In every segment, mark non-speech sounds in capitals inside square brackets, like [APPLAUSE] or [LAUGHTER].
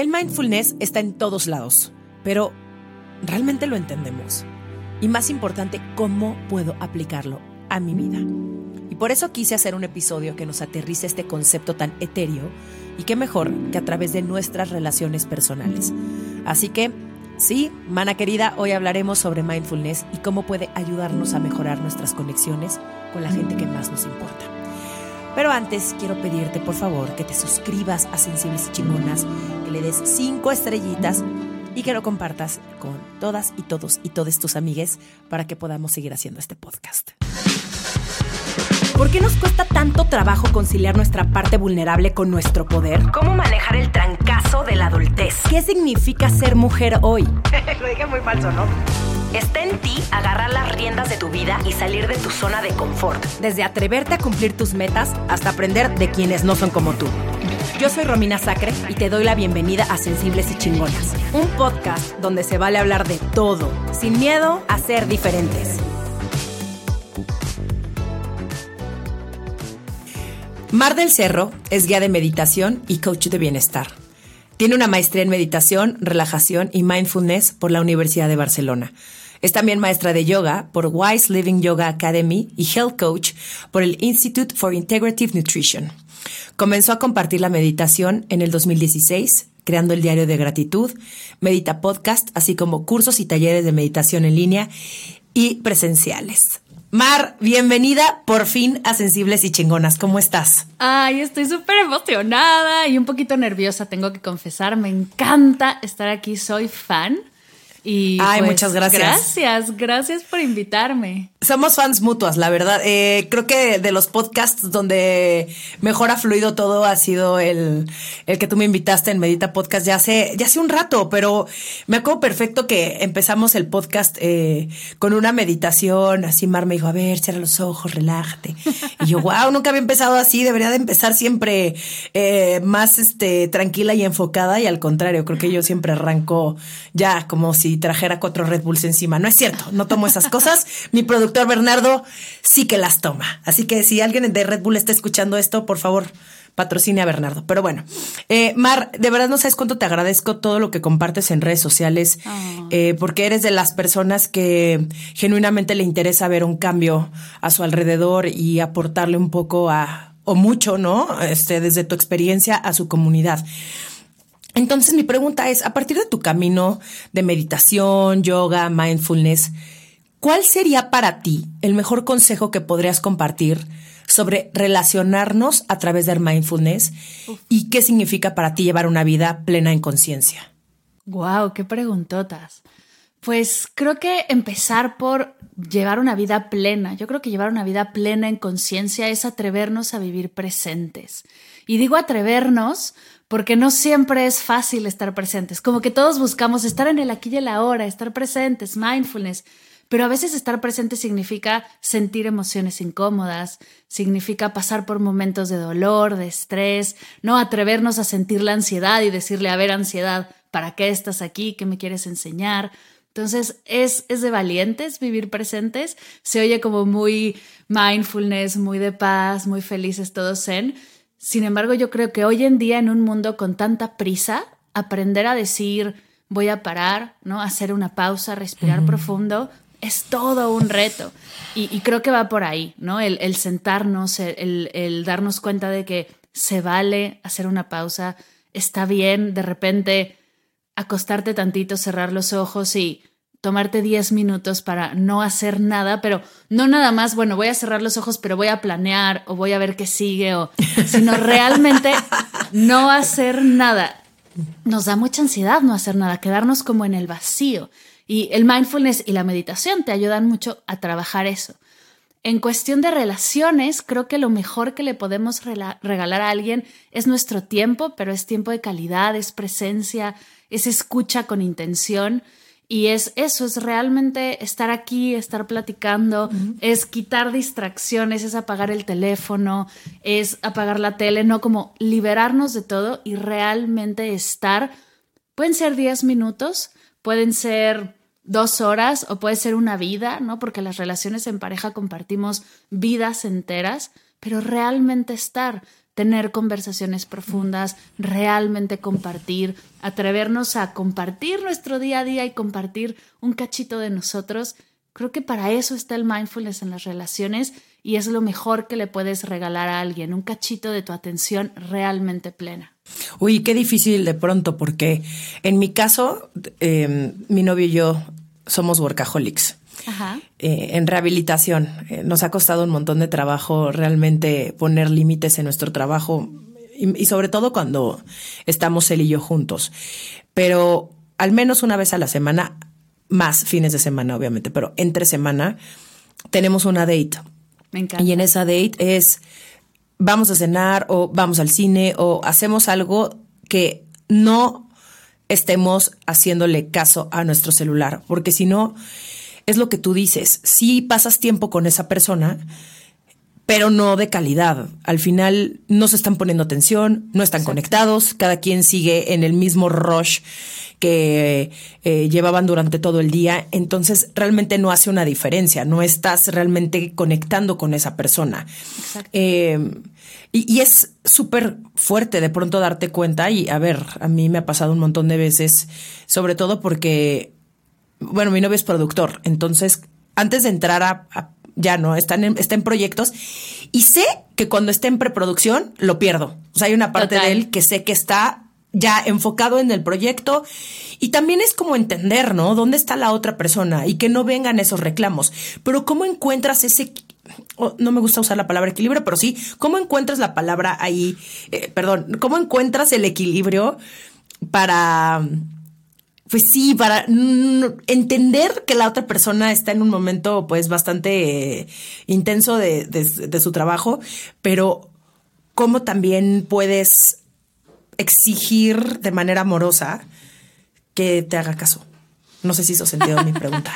El mindfulness está en todos lados, pero ¿realmente lo entendemos? Y más importante, ¿cómo puedo aplicarlo a mi vida? Y por eso quise hacer un episodio que nos aterrice este concepto tan etéreo y qué mejor que a través de nuestras relaciones personales. Así que, sí, mana querida, hoy hablaremos sobre mindfulness y cómo puede ayudarnos a mejorar nuestras conexiones con la gente que más nos importa. Pero antes quiero pedirte por favor que te suscribas a Sensibles y Chingonas, que le des cinco estrellitas y que lo compartas con todas y todos y todas tus amigues para que podamos seguir haciendo este podcast. ¿Por qué nos cuesta tanto trabajo conciliar nuestra parte vulnerable con nuestro poder? ¿Cómo manejar el trancazo de la adultez? ¿Qué significa ser mujer hoy? [LAUGHS] Lo dije muy falso, ¿no? Está en ti agarrar las riendas de tu vida y salir de tu zona de confort. Desde atreverte a cumplir tus metas hasta aprender de quienes no son como tú. Yo soy Romina Sacre y te doy la bienvenida a Sensibles y Chingonas, un podcast donde se vale hablar de todo, sin miedo a ser diferentes. Mar del Cerro es guía de meditación y coach de bienestar. Tiene una maestría en meditación, relajación y mindfulness por la Universidad de Barcelona. Es también maestra de yoga por Wise Living Yoga Academy y health coach por el Institute for Integrative Nutrition. Comenzó a compartir la meditación en el 2016, creando el diario de gratitud, Medita Podcast, así como cursos y talleres de meditación en línea y presenciales. Mar, bienvenida por fin a Sensibles y Chingonas. ¿Cómo estás? Ay, estoy súper emocionada y un poquito nerviosa, tengo que confesar. Me encanta estar aquí, soy fan. Y Ay, pues, muchas gracias. Gracias, gracias por invitarme. Somos fans mutuas, la verdad. Eh, creo que de los podcasts donde mejor ha fluido todo ha sido el, el que tú me invitaste en Medita Podcast ya hace, ya hace un rato, pero me acuerdo perfecto que empezamos el podcast eh, con una meditación. Así Mar me dijo, a ver, cierra los ojos, relájate. Y yo, wow, nunca había empezado así. Debería de empezar siempre eh, más este, tranquila y enfocada. Y al contrario, creo que yo siempre arranco ya como si trajera cuatro Red Bulls encima. No es cierto, no tomo esas cosas. Mi productor Bernardo sí que las toma. Así que si alguien de Red Bull está escuchando esto, por favor, patrocine a Bernardo. Pero bueno, eh, Mar, de verdad no sabes cuánto te agradezco todo lo que compartes en redes sociales, Oh. eh, porque eres de las personas que genuinamente le interesa ver un cambio a su alrededor y aportarle un poco a, o mucho, ¿no? Este, desde tu experiencia a su comunidad. Entonces mi pregunta es, a partir de tu camino de meditación, yoga, mindfulness, ¿cuál sería para ti el mejor consejo que podrías compartir sobre relacionarnos a través del mindfulness y qué significa para ti llevar una vida plena en conciencia? Wow, qué preguntotas. Pues creo que empezar por llevar una vida plena. Yo creo que llevar una vida plena en conciencia es atrevernos a vivir presentes. Y digo atrevernos porque no siempre es fácil estar presentes. Como que todos buscamos estar en el aquí y el ahora, estar presentes, mindfulness. Pero a veces estar presente significa sentir emociones incómodas, significa pasar por momentos de dolor, de estrés, no atrevernos a sentir la ansiedad y decirle, a ver, ansiedad, ¿para qué estás aquí? ¿Qué me quieres enseñar? Entonces, es, es de valientes vivir presentes. Se oye como muy mindfulness, muy de paz, muy felices, todo zen. Sin embargo, yo creo que hoy en día, en un mundo con tanta prisa, aprender a decir, voy a parar, ¿no? Hacer una pausa, respirar profundo, es todo un reto. Y, creo que va por ahí, ¿no? El, el sentarnos, el, el, darnos cuenta de que se vale hacer una pausa, está bien de repente acostarte tantito, cerrar los ojos y tomarte 10 minutos para no hacer nada, pero no nada más, bueno, voy a cerrar los ojos, pero voy a planear o voy a ver qué sigue, o, sino realmente no hacer nada. Nos da mucha ansiedad no hacer nada, quedarnos como en el vacío. Y el mindfulness y la meditación te ayudan mucho a trabajar eso. En cuestión de relaciones, creo que lo mejor que le podemos regalar a alguien es nuestro tiempo, pero es tiempo de calidad, es presencia, es escucha con intención. Y es eso, es realmente estar aquí, estar platicando, uh -huh. es quitar distracciones, es apagar el teléfono, es apagar la tele, no como liberarnos de todo y realmente estar. Pueden ser 10 minutos, pueden ser dos horas o puede ser una vida, ¿no? Porque las relaciones en pareja compartimos vidas enteras, pero realmente estar. tener conversaciones profundas, realmente compartir, atrevernos a compartir nuestro día a día y compartir un cachito de nosotros. Creo que para eso está el mindfulness en las relaciones y es lo mejor que le puedes regalar a alguien, un cachito de tu atención realmente plena. Uy, qué difícil de pronto, porque en mi caso, em, mi novio y yo somos workaholics. Eh, en rehabilitación. Eh, nos ha costado un montón de trabajo realmente poner límites en nuestro trabajo y, sobre todo cuando estamos él y yo juntos. Pero al menos una vez a la semana, más fines de semana obviamente, pero entre semana tenemos una date. Me encanta. Y en esa date es vamos a cenar o vamos al cine o hacemos algo que no estemos haciéndole caso a nuestro celular, porque si no, es lo que tú dices, si pasas tiempo con esa persona, pero no de calidad. Al final no se están poniendo atención, no están conectados, cada quien sigue en el mismo rush que eh, llevaban durante todo el día, entonces realmente no hace una diferencia, no estás realmente conectando con esa persona. Eh, y, y, es súper fuerte de pronto darte cuenta y a ver, a mí me ha pasado un montón de veces, sobre todo porque bueno, mi novio es productor, entonces antes de entrar a, ya no, están en, está en proyectos y sé que cuando esté en preproducción lo pierdo. O sea, hay una parte de él que sé que está ya enfocado en el proyecto y también es como entender, ¿no? ¿Dónde está la otra persona y que no vengan esos reclamos? Pero ¿cómo encuentras ese... no me gusta usar la palabra equilibrio, pero sí, ¿cómo encuentras la palabra ahí? Eh, perdón, ¿cómo encuentras el equilibrio para pues sí, para entender que la otra persona está en un momento pues bastante intenso de, de, su trabajo, pero cómo también puedes exigir de manera amorosa que te haga caso. No sé si hizo sentido mi pregunta.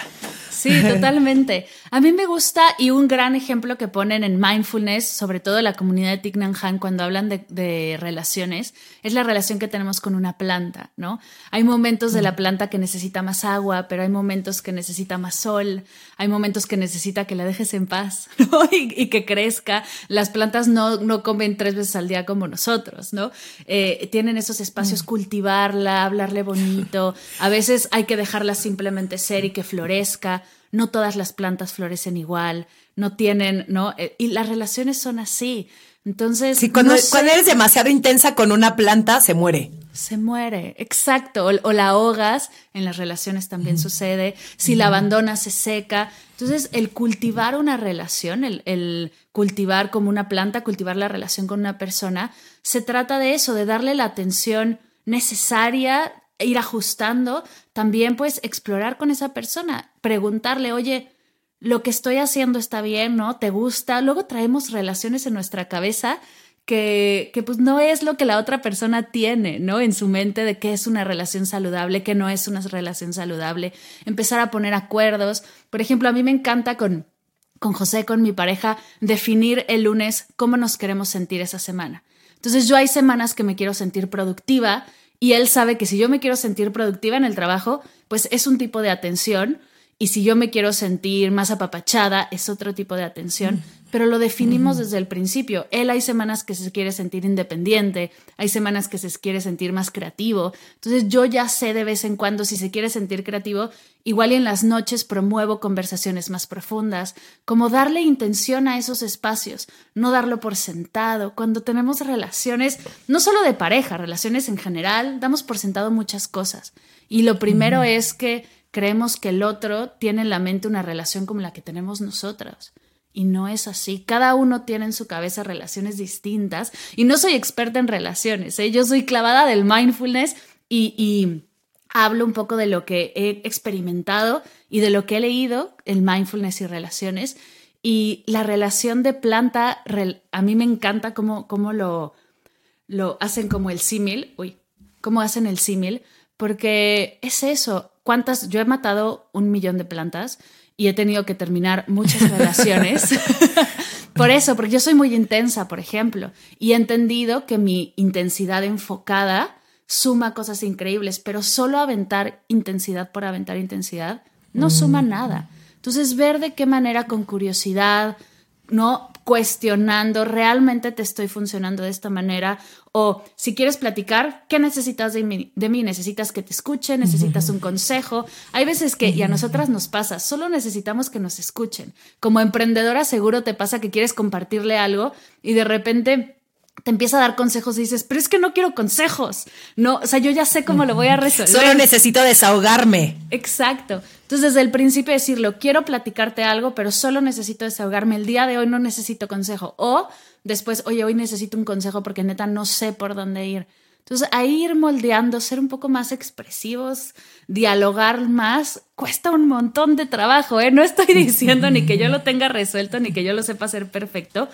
Sí, totalmente. [LAUGHS] A mí me gusta y un gran ejemplo que ponen en mindfulness, sobre todo la comunidad de Thich Nhat Hanh cuando hablan de, relaciones, es la relación que tenemos con una planta, ¿no? Hay momentos de la mm. planta que necesita más agua, pero hay momentos que necesita más sol, hay momentos que necesita que la dejes en paz, [LAUGHS] ¿no? Y, que crezca. Las plantas no, no, comen tres veces al día como nosotros, ¿no? Eh, tienen esos espacios, mm. cultivarla, hablarle bonito. A veces hay que dejarla simplemente ser y que florezca no todas las plantas florecen igual, no tienen, ¿no? Eh, y las relaciones son así. Entonces. Sí, cuando, cuando eres demasiado intensa con una planta, se muere. Se muere, exacto. O, la ahogas, en las relaciones también sucede. Si la abandonas, se seca. Entonces, el cultivar una relación, el, el cultivar como una planta, cultivar la relación con una persona, se trata de eso, de darle la atención necesaria ir ajustando, también pues explorar con esa persona, preguntarle, oye, lo que estoy haciendo está bien, ¿no? ¿Te gusta? Luego traemos relaciones en nuestra cabeza que, que, pues no es lo que la otra persona tiene, ¿no? En su mente de qué es una relación saludable, qué no es una relación saludable. Empezar a poner acuerdos. Por ejemplo, a mí me encanta con, con José, con mi pareja, definir el lunes cómo nos queremos sentir esa semana. Entonces yo hay semanas que me quiero sentir productiva y él sabe que si yo me quiero sentir productiva en el trabajo, pues es un tipo de atención. Y si yo me quiero sentir más apapachada, es otro tipo de atención pero lo definimos desde el principio. Él hay semanas que se quiere sentir independiente, hay semanas que se quiere sentir más creativo. Entonces yo ya sé de vez en cuando si se quiere sentir creativo, igual y en las noches promuevo conversaciones más profundas, como darle intención a esos espacios, no darlo por sentado. Cuando tenemos relaciones, no solo de pareja, relaciones en general, damos por sentado muchas cosas. Y lo primero es que creemos que el otro tiene en la mente una relación como la que tenemos nosotros. Y no es así. Cada uno tiene en su cabeza relaciones distintas. Y no soy experta en relaciones. ¿eh? Yo soy clavada del mindfulness y, hablo un poco de lo que he experimentado y de lo que he leído, el mindfulness y relaciones. Y la relación de planta, a mí me encanta cómo, cómo lo, lo hacen como el símil. Uy, cómo hacen el símil. Porque es eso. ¿Cuántas? Yo he matado un millón de plantas y he tenido que terminar muchas relaciones. [LAUGHS] por eso, porque yo soy muy intensa, por ejemplo, y he entendido que mi intensidad enfocada suma cosas increíbles, pero solo aventar intensidad por aventar intensidad no suma mm. nada. Entonces, ver de qué manera con curiosidad, ¿no? Cuestionando, ¿realmente te estoy funcionando de esta manera? O si quieres platicar, ¿qué necesitas de mí? De mí? ¿Necesitas que te escuche? ¿Necesitas un consejo? Hay veces que, y a nosotras nos pasa, solo necesitamos que nos escuchen. Como emprendedora seguro te pasa que quieres compartirle algo y de repente te empieza a dar consejos y dices, pero es que no quiero consejos. No, o sea, yo ya sé cómo lo voy a resolver. Solo necesito desahogarme. Exacto. Entonces, desde el principio decirlo, quiero platicarte algo, pero solo necesito desahogarme. El día de hoy no necesito consejo. O después, oye, hoy necesito un consejo porque neta no sé por dónde ir. Entonces, ahí ir moldeando, ser un poco más expresivos, dialogar más, cuesta un montón de trabajo, ¿eh? No estoy [LAUGHS] diciendo ni que yo lo tenga resuelto, ni que yo lo sepa hacer perfecto,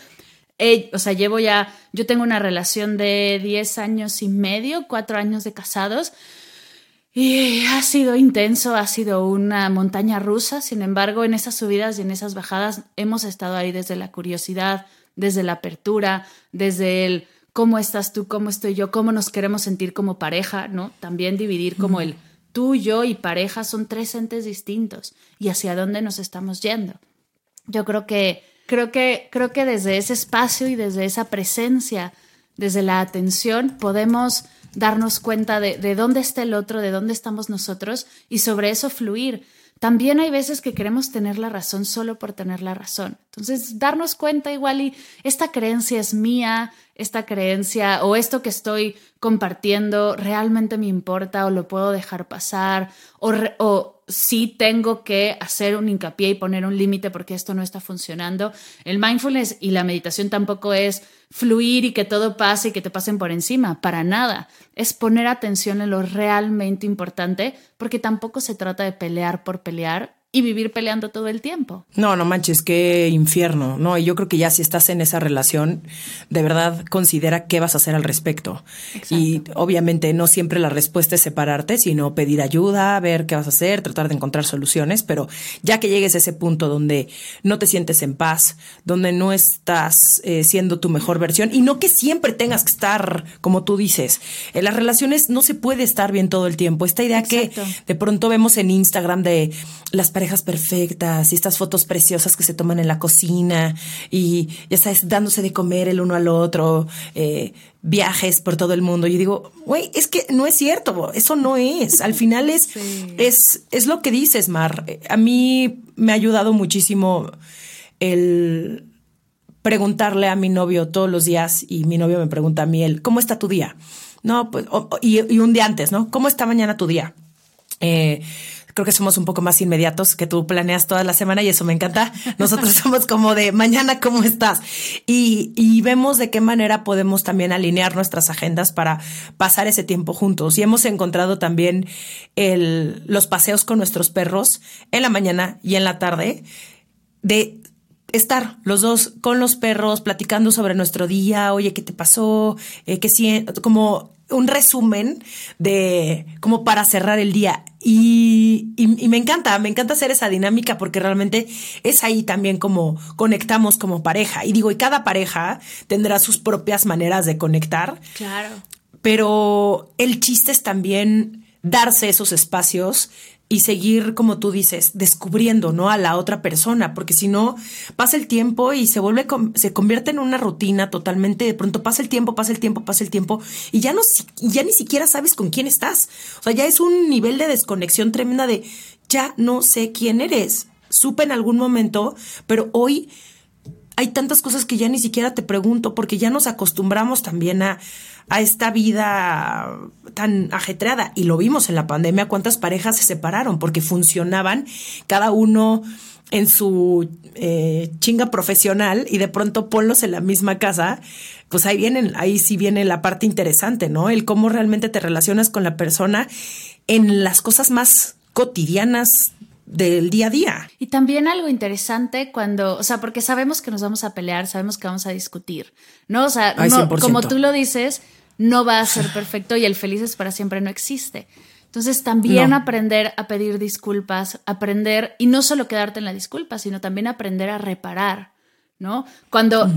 o sea, llevo ya, yo tengo una relación de 10 años y medio, 4 años de casados. Y ha sido intenso, ha sido una montaña rusa, sin embargo, en esas subidas y en esas bajadas hemos estado ahí desde la curiosidad, desde la apertura, desde el cómo estás tú, cómo estoy yo, cómo nos queremos sentir como pareja, ¿no? También dividir como el tú, yo y pareja son tres entes distintos y hacia dónde nos estamos yendo. Yo creo que creo que, creo que desde ese espacio y desde esa presencia, desde la atención, podemos darnos cuenta de, de dónde está el otro, de dónde estamos nosotros y sobre eso fluir. También hay veces que queremos tener la razón solo por tener la razón. Entonces, darnos cuenta igual y esta creencia es mía, esta creencia o esto que estoy compartiendo realmente me importa o lo puedo dejar pasar o, o sí tengo que hacer un hincapié y poner un límite porque esto no está funcionando. El mindfulness y la meditación tampoco es fluir y que todo pase y que te pasen por encima, para nada. Es poner atención en lo realmente importante porque tampoco se trata de pelear por pelear y vivir peleando todo el tiempo. No, no manches, qué infierno. No, y yo creo que ya si estás en esa relación, de verdad considera qué vas a hacer al respecto. Y obviamente no siempre la respuesta es separarte, sino pedir ayuda, ver qué vas a hacer, tratar de encontrar soluciones, pero ya que llegues a ese punto donde no te sientes en paz, donde no estás eh, siendo tu mejor versión y no que siempre tengas que estar como tú dices. En las relaciones no se puede estar bien todo el tiempo. Esta idea que de pronto vemos en Instagram de las parejas perfectas y estas fotos preciosas que se toman en la cocina y ya sabes, dándose de comer el uno al otro, eh, viajes por todo el mundo. Y digo, güey, es que no es cierto, eso no es. Al final es, [LAUGHS] es, es lo que dices, Mar. A mí me ha ayudado muchísimo el preguntarle a mi novio todos los días y mi novio me pregunta a mí, él, ¿cómo está tu día? No, pues, y, y, un día antes, ¿no? ¿Cómo está mañana tu día? Eh, creo que somos un poco más inmediatos, que tú planeas toda la semana y eso me encanta. Nosotros [LAUGHS] somos como de mañana, ¿cómo estás? Y, y vemos de qué manera podemos también alinear nuestras agendas para pasar ese tiempo juntos. Y hemos encontrado también el, los paseos con nuestros perros en la mañana y en la tarde de estar los dos con los perros platicando sobre nuestro día, oye, ¿qué te pasó? Eh, ¿qué siento? Como un resumen de como para cerrar el día. Y, y, me encanta, me encanta hacer esa dinámica porque realmente es ahí también como conectamos como pareja. Y digo, y cada pareja tendrá sus propias maneras de conectar. Claro. Pero el chiste es también darse esos espacios y seguir, como tú dices, descubriendo, ¿no? A la otra persona, porque si no, pasa el tiempo y se vuelve, se convierte en una rutina totalmente, de pronto pasa el tiempo, pasa el tiempo, pasa el tiempo, y ya no, ya ni siquiera sabes con quién estás. O sea, ya es un nivel de desconexión tremenda de, ya no sé quién eres. Supe en algún momento, pero hoy hay tantas cosas que ya ni siquiera te pregunto, porque ya nos acostumbramos también a, a esta vida tan ajetreada. Y lo vimos en la pandemia, cuántas parejas se separaron porque funcionaban cada uno en su eh, chinga profesional y de pronto ponlos en la misma casa, pues ahí vienen, ahí sí viene la parte interesante, ¿no? El cómo realmente te relacionas con la persona en las cosas más cotidianas del día a día. Y también algo interesante cuando, o sea, porque sabemos que nos vamos a pelear, sabemos que vamos a discutir, ¿no? O sea, como tú lo dices, no va a ser perfecto y el felices para siempre no existe. Entonces también aprender a pedir disculpas, aprender y no solo quedarte en la disculpa, sino también aprender a reparar, ¿no? Cuando,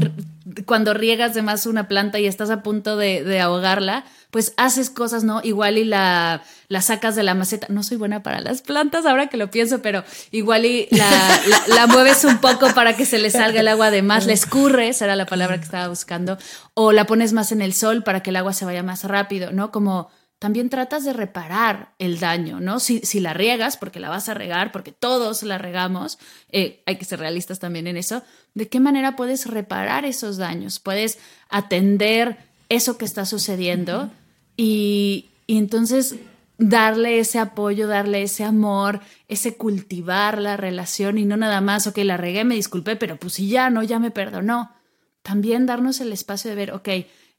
cuando riegas de más una planta y estás a punto de, ahogarla, pues haces cosas, ¿no? Igual y la, la, sacas de la maceta. No soy buena para las plantas ahora que lo pienso, pero igual y la, la, mueves un poco para que se le salga el agua de más, la escurres, era la palabra que estaba buscando, o la pones más en el sol para que el agua se vaya más rápido, ¿no? Como también tratas de reparar el daño, ¿no? Si, si, la riegas, porque la vas a regar, porque todos la regamos, eh, hay que ser realistas también en eso, ¿de qué manera puedes reparar esos daños? Puedes atender eso que está sucediendo y, y entonces darle ese apoyo, darle ese amor, ese cultivar la relación y no nada más, ok, la regué, me disculpé, pero pues si ya no, ya me perdonó. También darnos el espacio de ver, ok,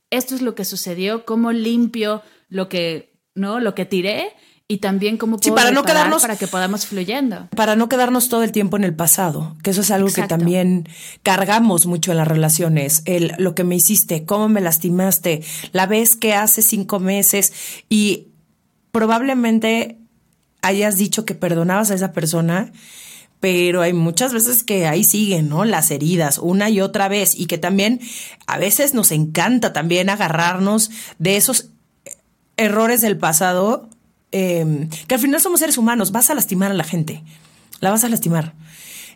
esto es lo que sucedió, cómo limpio lo que, ¿no? Lo que tiré y también cómo puedo para no quedarnos para que podamos fluyendo. Para no quedarnos todo el tiempo en el pasado, que eso es algo que también cargamos mucho en las relaciones, el lo que me hiciste, cómo me lastimaste, la vez que hace cinco meses y probablemente hayas dicho que perdonabas a esa persona pero hay muchas veces que ahí siguen, ¿no? Las heridas una y otra vez y que también a veces nos encanta también agarrarnos de esos errores del pasado, em, que al final somos seres humanos, vas a lastimar a la gente, la vas a lastimar.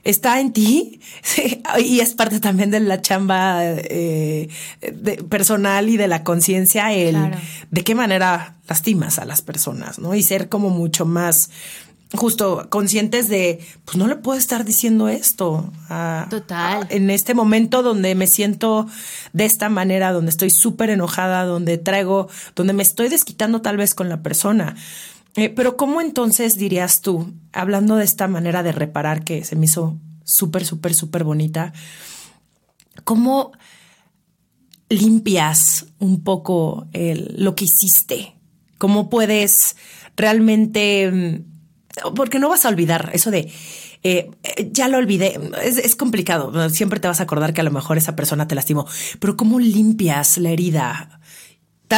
Está en ti [LAUGHS] y es parte también de la chamba eh, personal y de la conciencia el de qué manera lastimas a las personas, ¿no? Y ser como mucho más justo conscientes de, pues no le puedo estar diciendo esto. Total. en este momento donde me siento de esta manera, donde estoy súper enojada, donde traigo, donde me estoy desquitando tal vez con la persona. Eh, pero ¿cómo entonces dirías tú, hablando de esta manera de reparar que se me hizo súper, súper, súper bonita, cómo limpias un poco el, lo que hiciste? ¿Cómo puedes realmente mm, porque no vas a olvidar eso de eh, ya lo olvidé. Es, complicado. Siempre te vas a acordar que a lo mejor esa persona te lastimó. Pero ¿cómo limpias la herida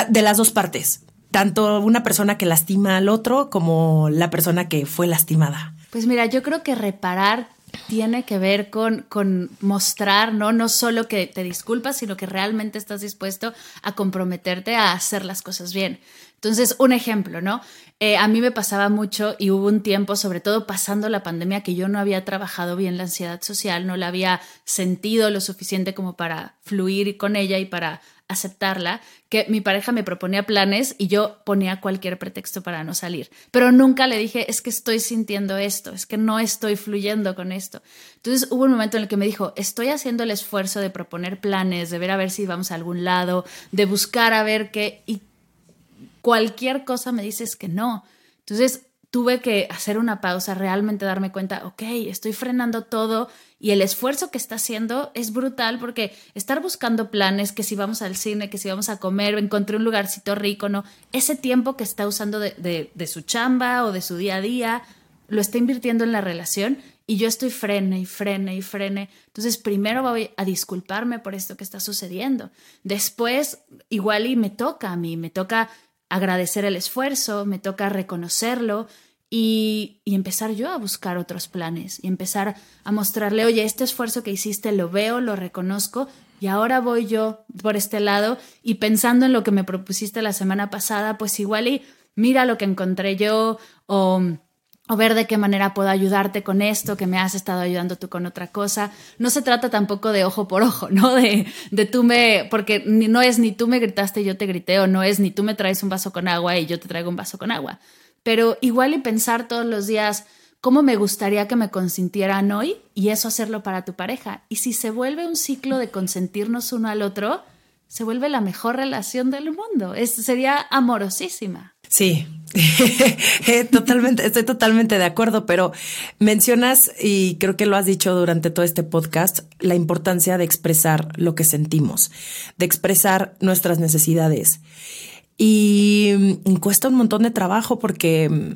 de las dos partes? Tanto una persona que lastima al otro como la persona que fue lastimada. Pues mira, yo creo que reparar tiene que ver con, con mostrar, ¿no? No solo que te disculpas, sino que realmente estás dispuesto a comprometerte a hacer las cosas bien. Entonces, un ejemplo, ¿no? Eh, a mí me pasaba mucho y hubo un tiempo, sobre todo pasando la pandemia, que yo no había trabajado bien la ansiedad social, no la había sentido lo suficiente como para fluir con ella y para aceptarla, que mi pareja me proponía planes y yo ponía cualquier pretexto para no salir. Pero nunca le dije, es que estoy sintiendo esto, es que no estoy fluyendo con esto. Entonces hubo un momento en el que me dijo, estoy haciendo el esfuerzo de proponer planes, de ver a ver si vamos a algún lado, de buscar a ver qué, y cualquier cosa me dices que no. Entonces tuve que hacer una pausa, realmente darme cuenta, ok, estoy frenando todo y el esfuerzo que está haciendo es brutal porque estar buscando planes, que si vamos al cine, que si vamos a comer, encontré un lugarcito rico, ¿no? Ese tiempo que está usando de, su chamba o de su día a día, lo está invirtiendo en la relación y yo estoy frene y frene y frene. Entonces, primero voy a disculparme por esto que está sucediendo. Después, igual y me toca a mí, me toca agradecer el esfuerzo, me toca reconocerlo y, empezar yo a buscar otros planes y empezar a mostrarle, oye, este esfuerzo que hiciste lo veo, lo reconozco y ahora voy yo por este lado y pensando en lo que me propusiste la semana pasada, pues igual y mira lo que encontré yo o o ver de qué manera puedo ayudarte con esto, que me has estado ayudando tú con otra cosa. No se trata tampoco de ojo por ojo, ¿no? De, de tú me, porque no es ni tú me gritaste y yo te grité, o no es ni tú me traes un vaso con agua y yo te traigo un vaso con agua. Pero igual y pensar todos los días cómo me gustaría que me consintieran hoy y eso hacerlo para tu pareja. Y si se vuelve un ciclo de consentirnos uno al otro, se vuelve la mejor relación del mundo. Es, sería amorosísima. Sí, [LAUGHS] totalmente, estoy totalmente de acuerdo, pero mencionas, y creo que lo has dicho durante todo este podcast, la importancia de expresar lo que sentimos, de expresar nuestras necesidades. Y mm, cuesta un montón de trabajo porque, mm,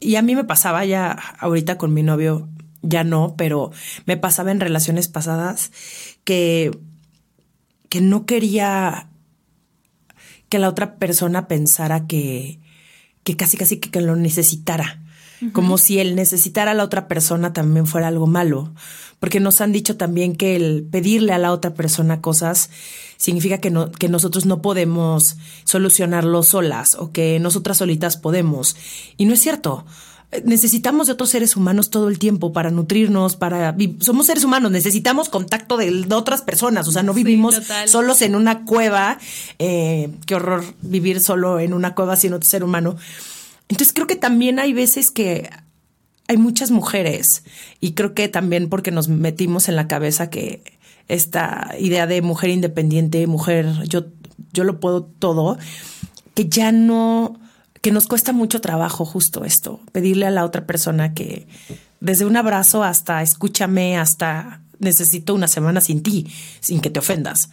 y a mí me pasaba ya ahorita con mi novio, ya no, pero me pasaba en relaciones pasadas que, que no quería que la otra persona pensara que, que casi casi que, lo necesitara. como si el necesitar a la otra persona también fuera algo malo, porque nos han dicho también que el pedirle a la otra persona cosas significa que, no, que nosotros no podemos solucionarlo solas o que nosotras solitas podemos. Y no es cierto necesitamos de otros seres humanos todo el tiempo para nutrirnos, para somos seres humanos, necesitamos contacto de, otras personas, o sea, no vivimos solos en una cueva, eh, qué horror vivir solo en una cueva sin otro ser humano. Entonces creo que también hay veces que hay muchas mujeres y creo que también porque nos metimos en la cabeza que esta idea de mujer independiente, mujer, yo, yo lo puedo todo, que ya no que nos cuesta mucho trabajo justo esto, pedirle a la otra persona que desde un abrazo hasta escúchame, hasta necesito una semana sin ti, sin que te ofendas.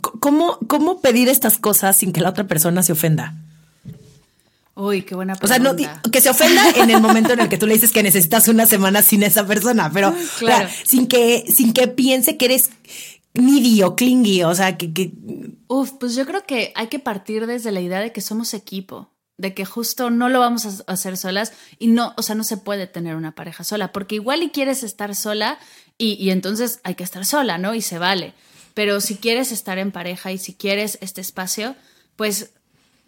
¿Cómo, cómo pedir estas cosas sin que la otra persona se ofenda? Uy, qué buena pregunta. O sea, que se ofenda en el momento en el que tú le dices que necesitas una semana sin esa persona, pero [LAUGHS] claro. sin que sin que piense que eres needy o clingy, o sea, que, que... Uf, pues yo creo que hay que partir desde la idea de que somos equipo, de que justo no lo vamos a hacer solas y no, o sea, no se puede tener una pareja sola, porque igual y quieres estar sola y, y entonces hay que estar sola, ¿no? Y se vale. Pero si quieres estar en pareja y si quieres este espacio, pues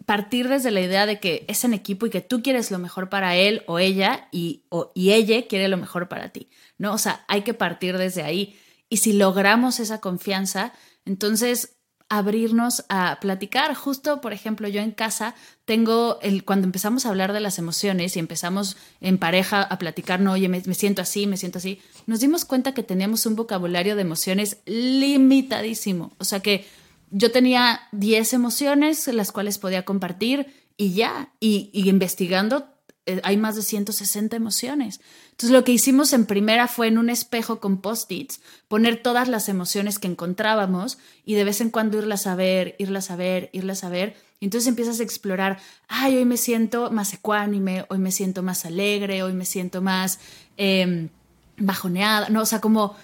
partir desde la idea de que es en equipo y que tú quieres lo mejor para él o ella y, o, y ella quiere lo mejor para ti, ¿no? O sea, hay que partir desde ahí. Y si logramos esa confianza, entonces abrirnos a platicar. Justo, por ejemplo, yo en casa tengo el cuando empezamos a hablar de las emociones y empezamos en pareja a platicar, no, oye, me, siento así, me siento así, nos dimos cuenta que teníamos un vocabulario de emociones limitadísimo. O sea que yo tenía 10 emociones las cuales podía compartir y ya, y, y investigando hay más de 160 emociones. Entonces lo que hicimos en primera fue en un espejo con post-its poner todas las emociones que encontrábamos y de vez en cuando irlas a ver, irlas a ver, irlas a ver. Y entonces empiezas a explorar, ay, hoy me siento más ecuánime, hoy me siento más alegre, hoy me siento más eh, bajoneada, no, o sea, como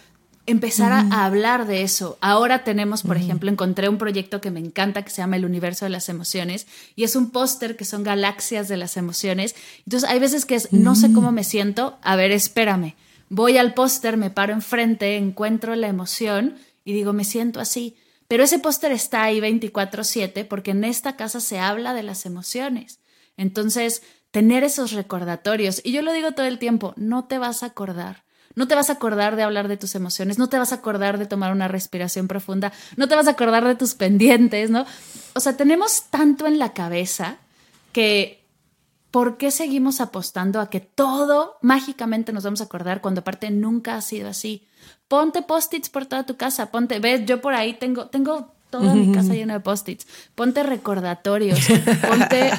empezar a, hablar de eso. Ahora tenemos, por ejemplo, encontré un proyecto que me encanta que se llama El Universo de las Emociones y es un póster que son galaxias de las emociones. Entonces hay veces que es, no sé cómo me siento, a ver, espérame. Voy al póster, me paro enfrente, encuentro la emoción y digo, me siento así. Pero ese póster está ahí 24/7 porque en esta casa se habla de las emociones. Entonces, tener esos recordatorios, y yo lo digo todo el tiempo, no te vas a acordar no te vas a acordar de hablar de tus emociones, no te vas a acordar de tomar una respiración profunda, no te vas a acordar de tus pendientes, ¿no? O sea, tenemos tanto en la cabeza que ¿por qué seguimos apostando a que todo mágicamente nos vamos a acordar cuando aparte nunca ha sido así? Ponte post-its por toda tu casa, ponte, ves, yo por ahí tengo, tengo toda mi casa llena de post-its. Ponte recordatorios. [LAUGHS] Ponte,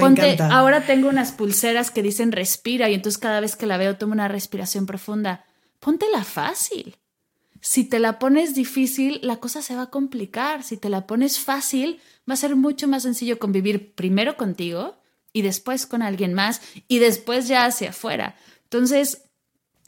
ponte ahora tengo unas pulseras que dicen respira y entonces cada vez que la veo tomo una respiración profunda. Póntela fácil. Si te la pones difícil, la cosa se va a complicar. Si te la pones fácil, va a ser mucho más sencillo convivir primero contigo y después con alguien más y después ya hacia afuera. Entonces,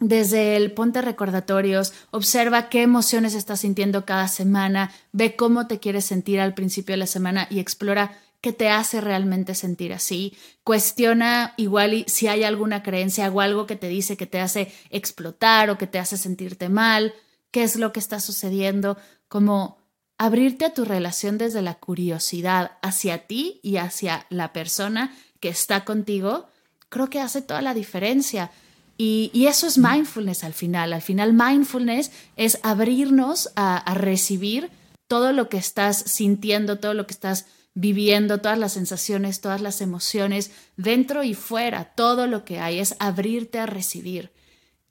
desde el ponte recordatorios, observa qué emociones estás sintiendo cada semana, ve cómo te quieres sentir al principio de la semana y explora qué te hace realmente sentir así. Cuestiona igual si hay alguna creencia o algo que te dice que te hace explotar o que te hace sentirte mal, qué es lo que está sucediendo, como abrirte a tu relación desde la curiosidad hacia ti y hacia la persona que está contigo, creo que hace toda la diferencia. Y, eso es mindfulness al final. Al final mindfulness es abrirnos a, recibir todo lo que estás sintiendo, todo lo que estás viviendo, todas las sensaciones, todas las emociones, dentro y fuera, todo lo que hay, es abrirte a recibir.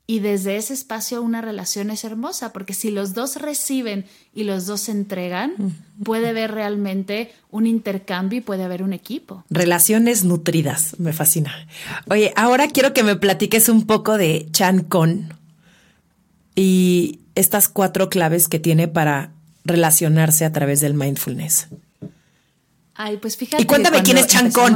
Y desde ese espacio una relación es hermosa, porque si los dos reciben y los dos se entregan, puede haber realmente un intercambio y puede haber un equipo. Relaciones nutridas, me fascina. Oye, ahora quiero que me platiques un poco de Chan Con y estas cuatro claves que tiene para relacionarse a través del mindfulness. Ay, pues fíjate. Y cuéntame quién es Chan Con.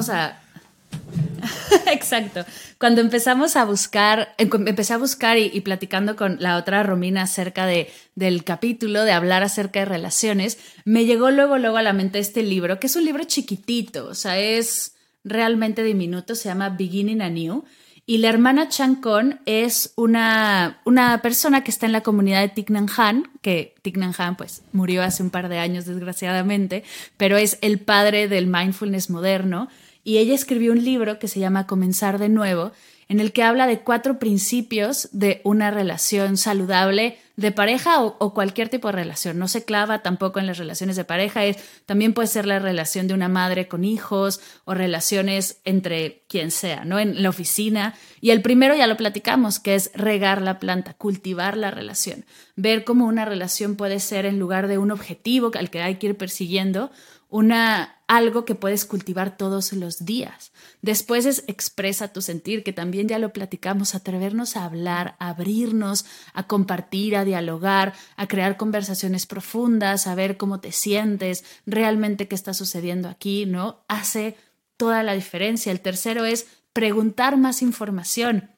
[LAUGHS] Exacto. Cuando empezamos a buscar, em, empecé a buscar y, platicando con la otra Romina acerca de, del capítulo, de hablar acerca de relaciones, me llegó luego, luego a la mente este libro, que es un libro chiquitito, o sea, es, realmente diminuto, se llama Beginning Anew. Y la hermana Chan es una, una persona que está en la comunidad de Thich Nhat Hanh, que Thich Nhat Hanh pues murió hace un par de años desgraciadamente, pero es el padre del mindfulness moderno. Y ella escribió un libro que se llama Comenzar de nuevo, en el que habla de cuatro principios de una relación saludable de pareja o, cualquier tipo de relación. No se clava tampoco en las relaciones de pareja, es, también puede ser la relación de una madre con hijos o relaciones entre quien sea, ¿no? En la oficina. Y el primero ya lo platicamos, que es regar la planta, cultivar la relación, ver cómo una relación puede ser en lugar de un objetivo al que hay que ir persiguiendo, una algo que puedes cultivar todos los días. Después es expresa tu sentir, que también ya lo platicamos, atrevernos a hablar, a abrirnos, a compartir, a dialogar, a crear conversaciones profundas, a ver cómo te sientes, realmente qué está sucediendo aquí, ¿no? Hace toda la diferencia. El tercero es preguntar más información.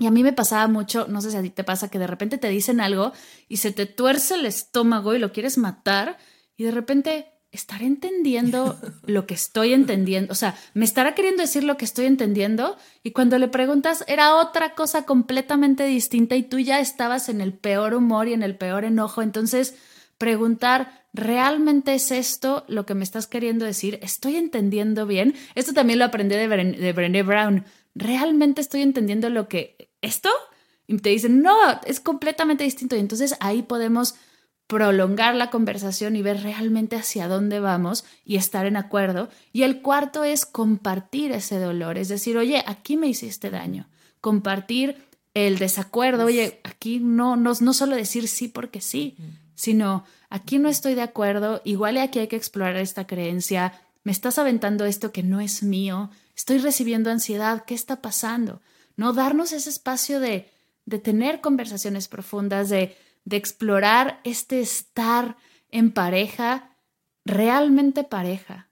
Y a mí me pasaba mucho, no sé si a ti te pasa, que de repente te dicen algo y se te tuerce el estómago y lo quieres matar y de repente ¿estaré entendiendo lo que estoy entendiendo? O sea, ¿me estará queriendo decir lo que estoy entendiendo? Y cuando le preguntas, era otra cosa completamente distinta y tú ya estabas en el peor humor y en el peor enojo. Entonces, preguntar, ¿realmente es esto lo que me estás queriendo decir? ¿Estoy entendiendo bien? Esto también lo aprendí de, de Brené Brown. ¿Realmente estoy entendiendo lo que... ¿Esto? Y te dicen, no, es completamente distinto. Y entonces ahí podemos prolongar la conversación y ver realmente hacia dónde vamos y estar en acuerdo. Y el cuarto es compartir ese dolor, es decir, oye, aquí me hiciste daño. Compartir el desacuerdo, oye, aquí no, no, no solo decir sí porque sí, sino aquí no estoy de acuerdo, igual aquí hay que explorar esta creencia, me estás aventando esto que no es mío, estoy recibiendo ansiedad, ¿qué está pasando? No darnos ese espacio de, de tener conversaciones profundas, de de explorar este estar en pareja, realmente pareja.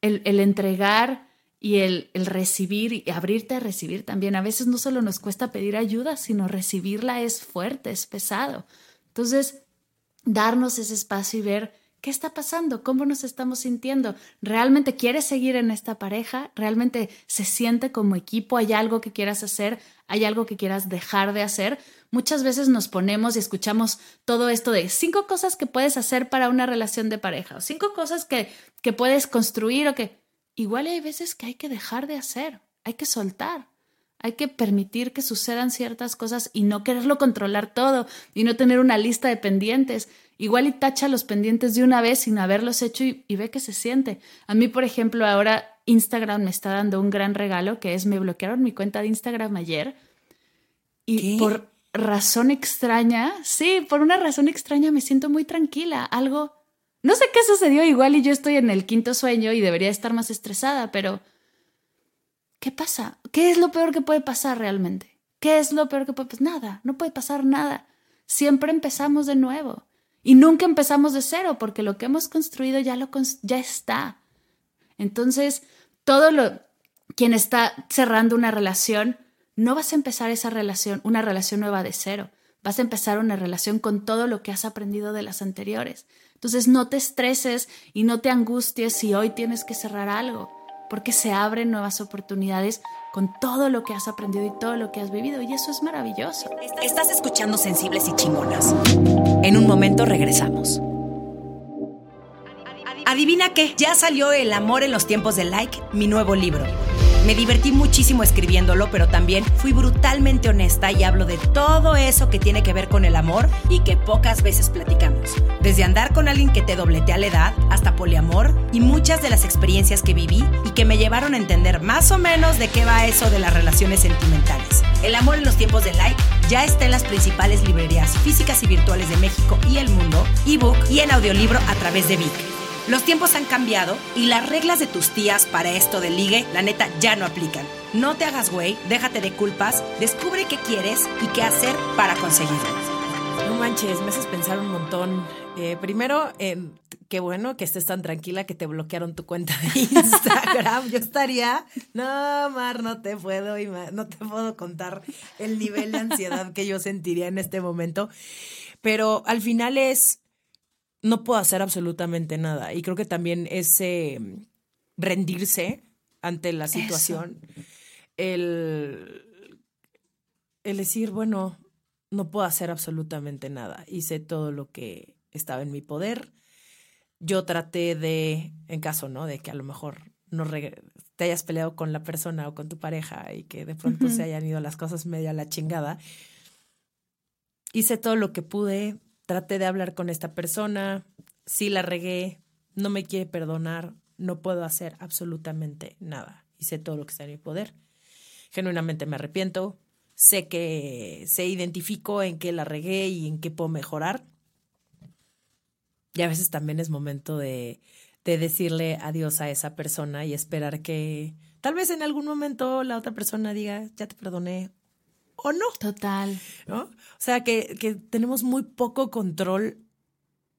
El, entregar y el, el, recibir y abrirte a recibir también. A veces no solo nos cuesta pedir ayuda, sino recibirla es fuerte, es pesado. Entonces, darnos ese espacio y ver ¿Qué está pasando? ¿Cómo nos estamos sintiendo? ¿Realmente quieres seguir en esta pareja? ¿Realmente se siente como equipo? ¿Hay algo que quieras hacer? ¿Hay algo que quieras dejar de hacer? Muchas veces nos ponemos y escuchamos todo esto de cinco cosas que puedes hacer para una relación de pareja o cinco cosas que, que puedes construir o que igual hay veces que hay que dejar de hacer, hay que soltar. Hay que permitir que sucedan ciertas cosas y no quererlo controlar todo y no tener una lista de pendientes. Igual y tacha los pendientes de una vez sin haberlos hecho y, ve qué se siente. A mí, por ejemplo, ahora Instagram me está dando un gran regalo que es me bloquearon mi cuenta de Instagram ayer y por razón extraña, sí, por una razón extraña me siento muy tranquila. Algo, no sé qué sucedió igual y yo estoy en el quinto sueño y debería estar más estresada, pero ¿qué pasa? ¿Qué es lo peor que puede pasar realmente? ¿Qué es lo peor que puede pasar? Nada, no puede pasar nada. Siempre empezamos de nuevo. Y nunca empezamos de cero, porque lo que hemos construido ya, lo, ya está. Entonces, todo lo, quien está cerrando una relación, no vas a empezar esa relación, una relación nueva de cero. Vas a empezar una relación con todo lo que has aprendido de las anteriores. Entonces, no te estreses y no te angusties si hoy tienes que cerrar algo porque se abren nuevas oportunidades con todo lo que has aprendido y todo lo que has vivido y eso es maravilloso. Estás escuchando Sensibles y Chingonas. En un momento regresamos. Adivina qué, ya salió El amor en los tiempos de like, mi nuevo libro. Me divertí muchísimo escribiéndolo, pero también fui brutalmente honesta y hablo de todo eso que tiene que ver con el amor y que pocas veces platicamos. Desde andar con alguien que te dobletea la edad hasta poliamor y muchas de las experiencias que viví y que me llevaron a entender más o menos de qué va eso de las relaciones sentimentales. El amor en los tiempos de like ya está en las principales librerías físicas y virtuales de México y el mundo, ebook y en audiolibro a través de Vic. Los tiempos han cambiado y las reglas de tus tías para esto de ligue, la neta, ya no aplican. No te hagas güey, déjate de culpas, descubre qué quieres y qué hacer para conseguirlo. No manches, me haces pensar un montón. Eh, primero, qué bueno que estés tan tranquila que te bloquearon tu cuenta de [LAUGHS] Instagram. Yo estaría, no, Mar, no te puedo, no te puedo contar el nivel de ansiedad que yo sentiría en este momento. Pero al final es no puedo hacer absolutamente nada. Y creo que también ese rendirse ante la situación. El, el decir, bueno, no puedo hacer absolutamente nada. Hice todo lo que estaba en mi poder. Yo traté de, en caso, ¿no? De que a lo mejor no te hayas peleado con la persona o con tu pareja y que de pronto se hayan ido las cosas medio a la chingada. Hice todo lo que pude, traté de hablar con esta persona, sí la regué, no me quiere perdonar, no puedo hacer absolutamente nada. Hice todo lo que está en mi poder. Genuinamente me arrepiento, sé que se identifico en qué la regué y en qué puedo mejorar. Y a veces también es momento de, de decirle adiós a esa persona y esperar que tal vez en algún momento la otra persona diga, ya te perdoné o no. Total. ¿No? O sea, que, que tenemos muy poco control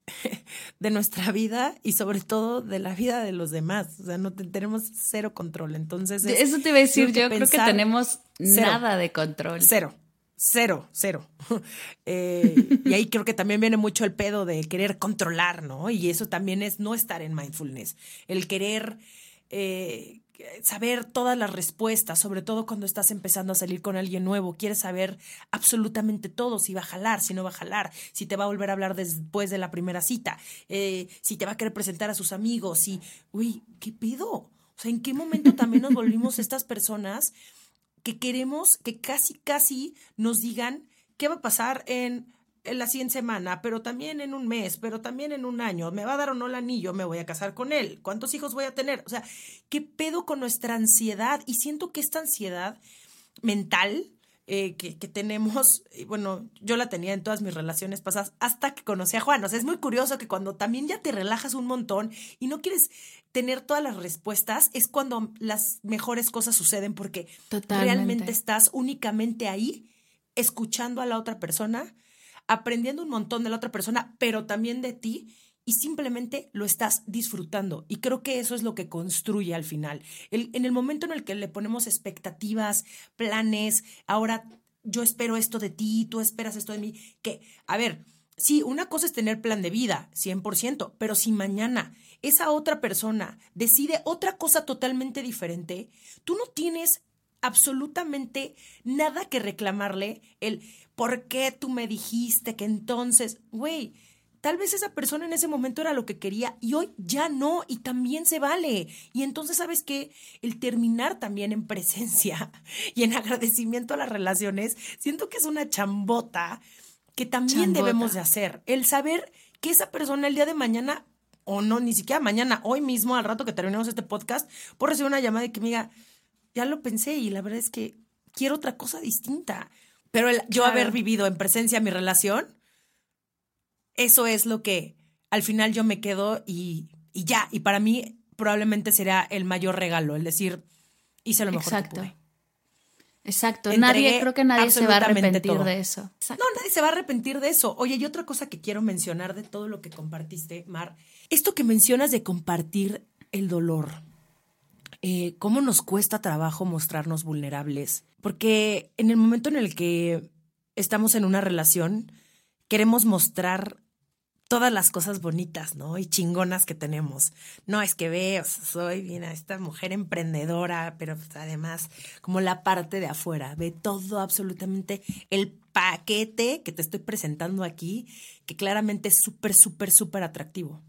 [LAUGHS] de nuestra vida y sobre todo de la vida de los demás. O sea, no tenemos cero control. Entonces, eso te iba a decir, yo creo que tenemos nada de control. Cero. Cero, cero. [LAUGHS] Eh, y ahí creo que también viene mucho el pedo de querer controlar, ¿no? Y eso también es no estar en mindfulness. El querer eh, saber todas las respuestas, sobre todo cuando estás empezando a salir con alguien nuevo. Quieres saber absolutamente todo, si va a jalar, si no va a jalar, si te va a volver a hablar después de la primera cita, eh, si te va a querer presentar a sus amigos, si, uy, ¿qué pido? O sea, ¿en qué momento también nos volvimos estas personas que queremos que casi, casi nos digan qué va a pasar en en la siguiente semana, pero también en un mes, pero también en un año, me va a dar o no el anillo, me voy a casar con él, cuántos hijos voy a tener, o sea, ¿qué pedo con nuestra ansiedad? Y siento que esta ansiedad mental eh, que, que, tenemos, y bueno, yo la tenía en todas mis relaciones pasadas hasta que conocí a Juan, o sea, es muy curioso que cuando también ya te relajas un montón y no quieres tener todas las respuestas, es cuando las mejores cosas suceden porque realmente estás únicamente ahí escuchando a la otra persona aprendiendo un montón de la otra persona, pero también de ti y simplemente lo estás disfrutando. Y creo que eso es lo que construye al final. en el momento en el que le ponemos expectativas, planes, ahora yo espero esto de ti, tú esperas esto de mí, que, a ver, sí, una cosa es tener plan de vida, 100%, pero si mañana esa otra persona decide otra cosa totalmente diferente, tú no tienes absolutamente nada que reclamarle el por qué tú me dijiste que entonces, güey, tal vez esa persona en ese momento era lo que quería y hoy ya no y también se vale. Y entonces, ¿sabes qué? El terminar también en presencia [LAUGHS] y en agradecimiento a las relaciones, siento que es una chambota que también debemos de hacer. El saber que esa persona el día de mañana o no, ni siquiera mañana, hoy mismo, al rato que terminemos este podcast, por recibir una llamada de que me diga, ya lo pensé y la verdad es que quiero otra cosa distinta. Pero yo haber vivido en presencia mi relación, eso es lo que al final yo me quedo y, y ya. Y para mí probablemente será el mayor regalo, el decir, hice lo mejor Exacto. que pude. Exacto, nadie, creo que nadie se va a arrepentir de eso. No, nadie se va a arrepentir de eso. Oye, y otra cosa que quiero mencionar de todo lo que compartiste, Mar, esto que mencionas de compartir el dolor. Eh, cómo nos cuesta trabajo mostrarnos vulnerables. Porque en el momento en el que estamos en una relación, queremos mostrar todas las cosas bonitas, ¿no? Y chingonas que tenemos. No, es que veo, soy bien esta mujer emprendedora, pero pues, además como la parte de afuera, ve todo absolutamente el paquete que te estoy presentando aquí, que claramente es súper, súper, súper atractivo.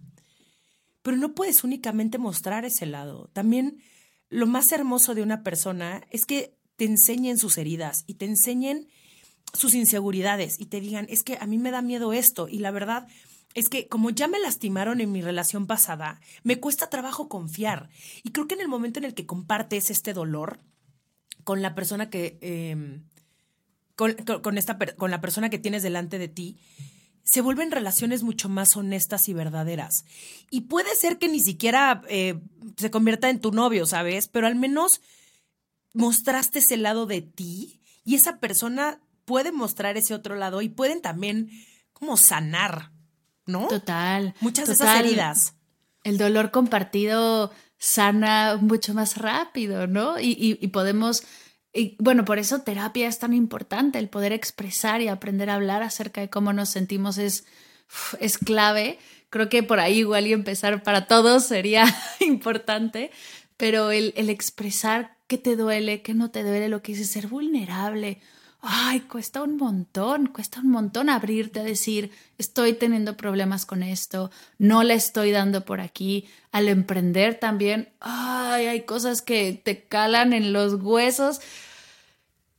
Pero no puedes únicamente mostrar ese lado. También lo más hermoso de una persona es que te enseñen sus heridas y te enseñen sus inseguridades y te digan, es que a mí me da miedo esto y la verdad es que como ya me lastimaron en mi relación pasada, me cuesta trabajo confiar. Y creo que en el momento en el que compartes este dolor con la persona que... Em, con, esta, con la persona que tienes delante de ti, se vuelven relaciones mucho más honestas y verdaderas. Y puede ser que ni siquiera eh, se convierta en tu novio, ¿sabes? Pero al menos mostraste ese lado de ti y esa persona puede mostrar ese otro lado y pueden también como sanar, ¿no? Total. Muchas de esas heridas. El dolor compartido sana mucho más rápido, ¿no? Y, y podemos y bueno, por eso terapia es tan importante, el poder expresar y aprender a hablar acerca de cómo nos sentimos es, es clave. Creo que por ahí igual y empezar para todos sería [LAUGHS] importante, pero el, el expresar qué te duele, qué no te duele, lo que dices, ser vulnerable, ay, cuesta un montón, cuesta un montón abrirte a decir, estoy teniendo problemas con esto, no le estoy dando por aquí. Al emprender también, ay, hay cosas que te calan en los huesos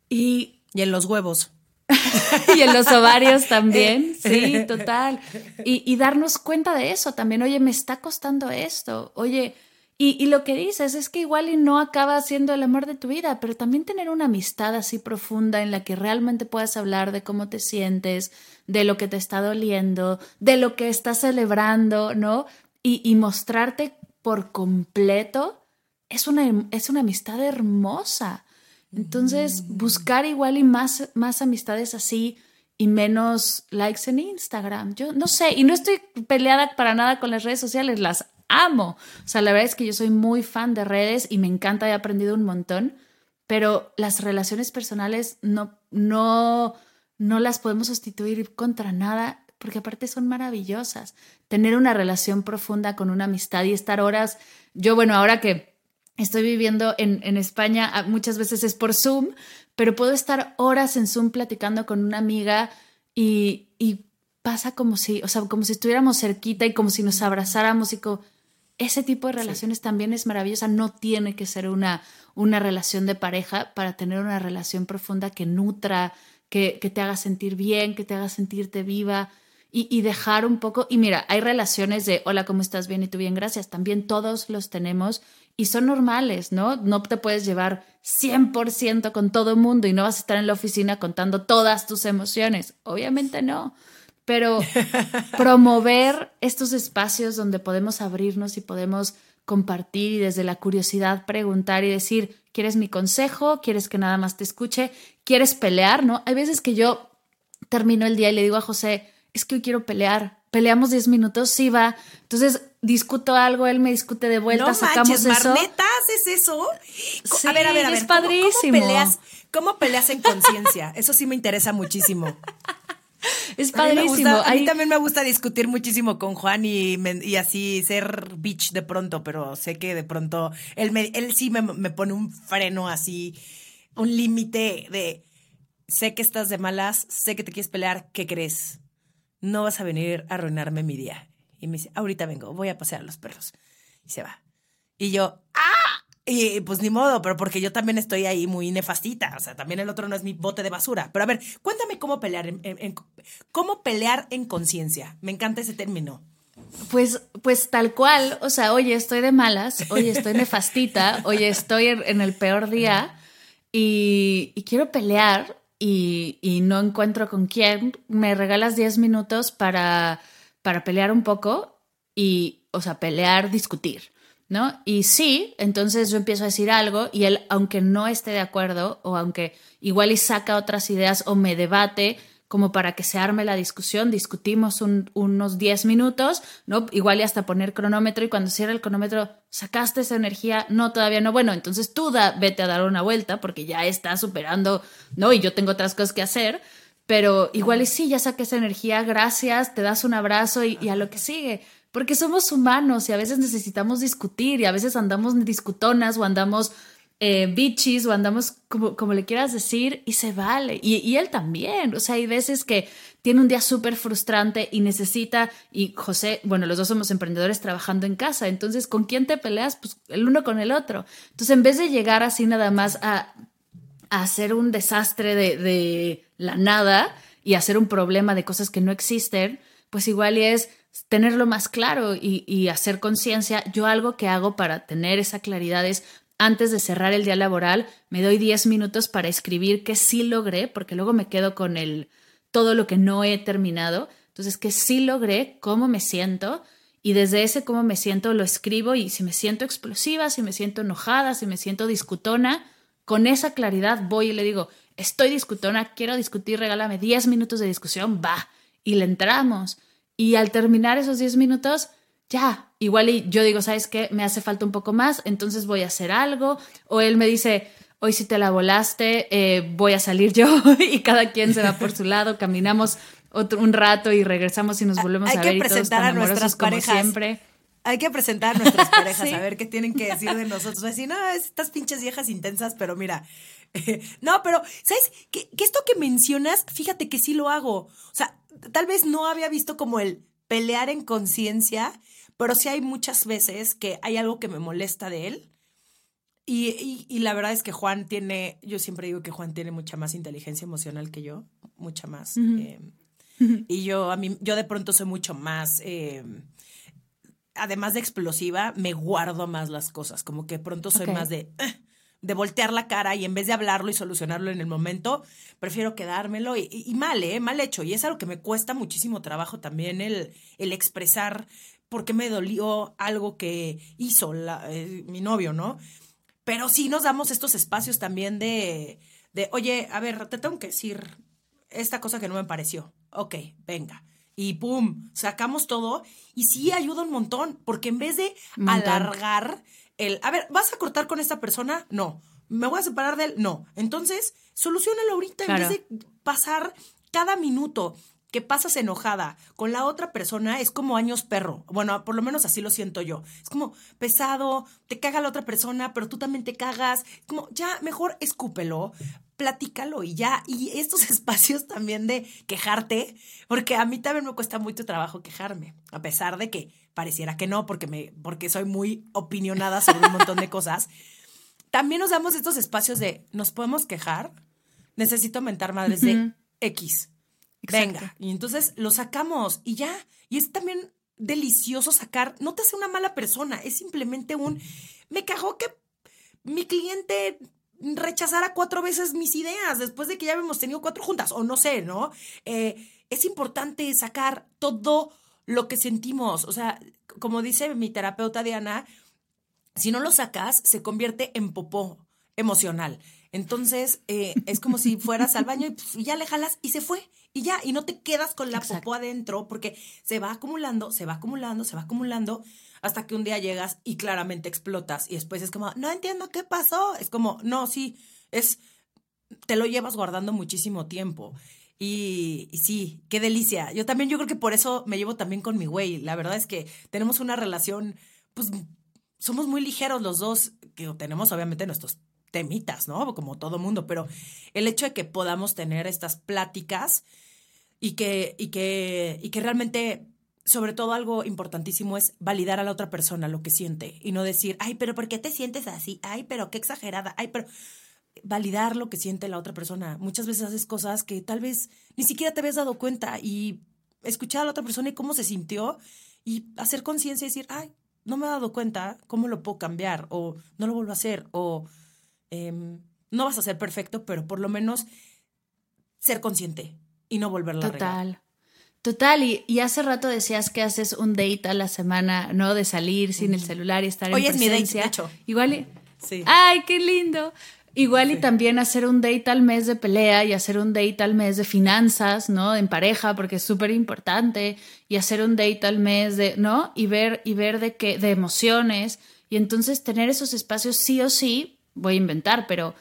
y... Y en los huevos. [LAUGHS] y en los ovarios también, [LAUGHS] sí, total. Y, y darnos cuenta de eso también, oye, me está costando esto, oye, y, lo que dices es que igual y no acaba siendo el amor de tu vida, pero también tener una amistad así profunda en la que realmente puedas hablar de cómo te sientes, de lo que te está doliendo, de lo que estás celebrando, ¿no? Y, y mostrarte por completo es una, es una amistad hermosa. Entonces, mm. buscar igual y más, más amistades así y menos likes en Instagram. Yo no sé, y no estoy peleada para nada con las redes sociales, las amo. O sea, la verdad es que yo soy muy fan de redes y me encanta, he aprendido un montón, pero las relaciones personales no, no, no las podemos sustituir contra nada porque aparte son maravillosas. Tener una relación profunda con una amistad y estar horas, yo bueno, ahora que estoy viviendo en, en España, ah, muchas veces es por Zoom, pero puedo estar horas en Zoom platicando con una amiga y, y pasa como si, o sea, como si estuviéramos cerquita y como si nos abrazáramos y ese tipo de relaciones también es maravillosa. No tiene que ser una, una relación de pareja para tener una relación profunda que nutra, que, que te haga sentir bien, que te haga sentirte viva y, y, dejar un poco. Y mira, hay relaciones de hola, ¿cómo estás? Bien y tú bien, gracias. También todos los tenemos y son normales, ¿no? No te puedes llevar 100% con todo el mundo y no vas a estar en la oficina contando todas tus emociones. Obviamente no pero [LAUGHS] promover estos espacios donde podemos abrirnos y podemos compartir y desde la curiosidad preguntar y decir, ¿quieres mi consejo? ¿Quieres que nada más te escuche? ¿Quieres pelear? ¿No? Hay veces que yo termino el día y le digo a José, es que hoy quiero pelear. Peleamos 10 minutos, sí va. Entonces discuto algo, él me discute de vuelta, no sacamos manches, eso. ¿Neta haces eso? Sí, a ver, a ver, a ver. Es padrísimo. ¿Cómo, peleas, ¿Cómo peleas en conciencia? Eso sí me interesa muchísimo. [LAUGHS] Es padrísimo. A mí, también me gusta discutir muchísimo con Juan y, y, así ser bitch de pronto, pero sé que de pronto él, me, él sí me, me pone un freno así, un límite de sé que estás de malas, sé que te quieres pelear, ¿qué crees? No vas a venir a arruinarme mi día. Y me dice, ahorita vengo, voy a pasear a los perros. Y se va. Y yo. Y pues ni modo, pero porque yo también estoy ahí muy nefastita. O sea, también el otro no es mi bote de basura. Pero a ver, cuéntame cómo pelear en, cómo pelear en conciencia. Me encanta ese término. Pues, pues tal cual, o sea, oye, estoy de malas, oye, estoy nefastita, [LAUGHS] oye, estoy en el peor día y, quiero pelear y, y, no encuentro con quién. Me regalas 10 minutos para, para pelear un poco y, o sea, pelear, discutir. ¿No? Y sí, entonces yo empiezo a decir algo y él, aunque no esté de acuerdo o aunque igual y saca otras ideas o me debate como para que se arme la discusión, discutimos unos 10 minutos, ¿no? Igual y hasta poner cronómetro y cuando cierra el cronómetro, sacaste esa energía, no, todavía no, bueno, entonces tú da, vete a dar una vuelta porque ya está superando, ¿no? Y yo tengo otras cosas que hacer, pero igual y sí, ya saqué esa energía, gracias, te das un abrazo y a lo que sigue porque somos humanos y a veces necesitamos discutir y a veces andamos discutonas o andamos eh, bichis o andamos como, como le quieras decir y se vale. Y, él también, o sea, hay veces que tiene un día súper frustrante y necesita, y José, bueno, los dos somos emprendedores trabajando en casa, entonces, ¿con quién te peleas? Pues el uno con el otro. Entonces, en vez de llegar así nada más a, a hacer un desastre de, de la nada y hacer un problema de cosas que no existen, pues igual y es tenerlo más claro y, hacer conciencia. Yo algo que hago para tener esa claridad es antes de cerrar el día laboral, me doy 10 minutos para escribir que sí logré, porque luego me quedo con el todo lo que no he terminado. Entonces, que sí logré, cómo me siento, y desde ese cómo me siento lo escribo y si me siento explosiva, si me siento enojada, si me siento discutona, con esa claridad voy y le digo, estoy discutona, quiero discutir, regálame 10 minutos de discusión, va, y le entramos. Y al terminar esos 10 minutos, ya, igual y yo digo, ¿sabes qué? Me hace falta un poco más, entonces voy a hacer algo. O él me dice, hoy si te la volaste, eh, voy a salir yo [LAUGHS] y cada quien se va por su lado, caminamos otro, un rato y regresamos y nos volvemos a ver. Hay que presentar a nuestras parejas. siempre. hay que presentar a nuestras parejas [LAUGHS] a ver qué tienen que decir de nosotros. Decir, no, estas pinches viejas intensas, pero mira. [LAUGHS] no, pero, ¿sabes? Que, que esto que mencionas, fíjate que sí lo hago. O sea, tal vez no había visto como el pelear en conciencia, pero sí hay muchas veces que hay algo que me molesta de él. Y, y, la verdad es que Juan tiene, yo siempre digo que Juan tiene mucha más inteligencia emocional que yo, mucha más. Eh, y yo, a mí, yo de pronto soy mucho más, eh, además de explosiva, me guardo más las cosas, como que pronto soy más de, eh, de voltear la cara y en vez de hablarlo y solucionarlo en el momento, prefiero quedármelo y, mal, ¿eh? Mal hecho. Y es algo que me cuesta muchísimo trabajo también el, el expresar por qué me dolió algo que hizo eh, mi novio, ¿no? Pero sí nos damos estos espacios también de, de, oye, a ver, te tengo que decir esta cosa que no me pareció. Ok, venga y pum, sacamos todo y sí ayuda un montón, porque en vez de alargar el, a ver, ¿vas a cortar con esta persona? No. ¿Me voy a separar de él? No. Entonces, solucionalo ahorita en vez de pasar cada minuto que pasas enojada con la otra persona es como años perro. Bueno, por lo menos así lo siento yo. Es como pesado, te caga la otra persona, pero tú también te cagas. Como ya, mejor escúpelo, platícalo y ya. Y estos [LAUGHS] espacios también de quejarte, porque a mí también me cuesta mucho trabajo quejarme, a pesar de que pareciera que no, porque, me, porque soy muy opinionada sobre un montón de [LAUGHS] cosas. También nos damos estos espacios de, ¿nos podemos quejar? Necesito mentar madres de X Venga, y entonces lo sacamos y ya. Y es también delicioso sacar, no te hace una mala persona, es simplemente un, me cagó que mi cliente rechazara cuatro veces mis ideas después de que ya habíamos tenido cuatro juntas, o no sé, ¿no? Eh, es importante sacar todo lo que sentimos, o sea, como dice mi terapeuta Diana, si no lo sacas, se convierte en popó emocional. Entonces, eh, es como si fueras al baño y, ya le jalas y se fue. Y ya, y no te quedas con la popó adentro porque se va acumulando, se va acumulando, se va acumulando hasta que un día llegas y claramente explotas y después es como, no entiendo qué pasó. Es como, no, sí, es, te lo llevas guardando muchísimo tiempo. Y, y, sí, qué delicia. Yo también, yo creo que por eso me llevo también con mi güey. La verdad es que tenemos una relación, pues somos muy ligeros los dos, que tenemos obviamente nuestros temitas, ¿no? Como todo mundo, pero el hecho de que podamos tener estas pláticas y que, y que, y que realmente, sobre todo algo importantísimo es validar a la otra persona lo que siente y no decir, ay, pero ¿por qué te sientes así? Ay, pero qué exagerada, ay, pero validar lo que siente la otra persona. Muchas veces haces cosas que tal vez ni siquiera te habías dado cuenta y escuchar a la otra persona y cómo se sintió y hacer conciencia y decir, ay, no me he dado cuenta, ¿cómo lo puedo cambiar? O no lo vuelvo a hacer, o Em, no vas a ser perfecto, pero por lo menos ser consciente y no volverlo a Total. Total, y, y, hace rato decías que haces un date a la semana, ¿no? De salir sin el celular y estar en presencia. Hoy es mi date, hecho. Igual y... Sí. ¡Ay, qué lindo! Igual y también hacer un date al mes de pelea y hacer un date al mes de finanzas, ¿no? En pareja, porque es súper importante. Y hacer un date al mes de, ¿no? Y ver, y ver de qué, de emociones. Y entonces tener esos espacios sí o sí voy a inventar, pero